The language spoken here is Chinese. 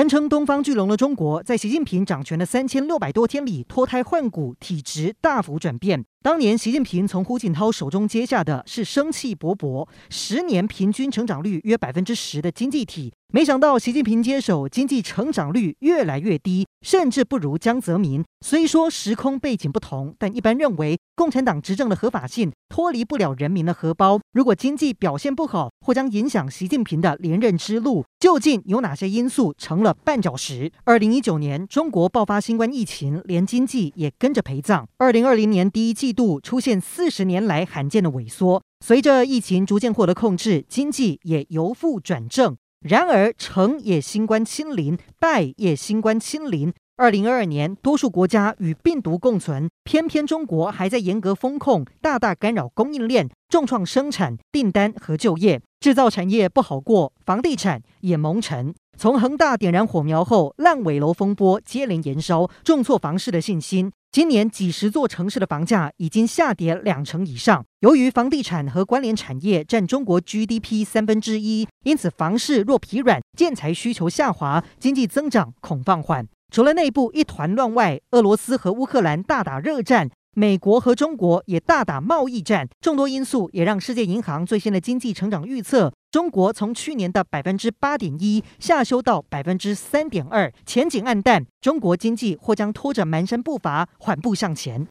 堪称东方巨龙的中国，在习近平掌权的三千六百多天里，脱胎换骨，体质大幅转变。当年习近平从胡锦涛手中接下的是生气勃勃、十年平均成长率约百分之十的经济体。没想到习近平接手，经济成长率越来越低，甚至不如江泽民。虽说时空背景不同，但一般认为，共产党执政的合法性脱离不了人民的荷包。如果经济表现不好，或将影响习近平的连任之路。究竟有哪些因素成了绊脚石？二零一九年，中国爆发新冠疫情，连经济也跟着陪葬。二零二零年第一季度出现四十年来罕见的萎缩。随着疫情逐渐获得控制，经济也由负转正。然而，成也新冠清零，败也新冠清零。二零二二年，多数国家与病毒共存，偏偏中国还在严格封控，大大干扰供应链，重创生产、订单和就业。制造产业不好过，房地产也蒙尘。从恒大点燃火苗后，烂尾楼风波接连延烧，重挫房市的信心。今年几十座城市的房价已经下跌两成以上。由于房地产和关联产业占中国 GDP 三分之一，因此房市若疲软，建材需求下滑，经济增长恐放缓。除了内部一团乱外，俄罗斯和乌克兰大打热战，美国和中国也大打贸易战，众多因素也让世界银行最新的经济成长预测。中国从去年的百分之八点一下修到百分之三点二，前景黯淡。中国经济或将拖着蹒跚步伐缓步向前。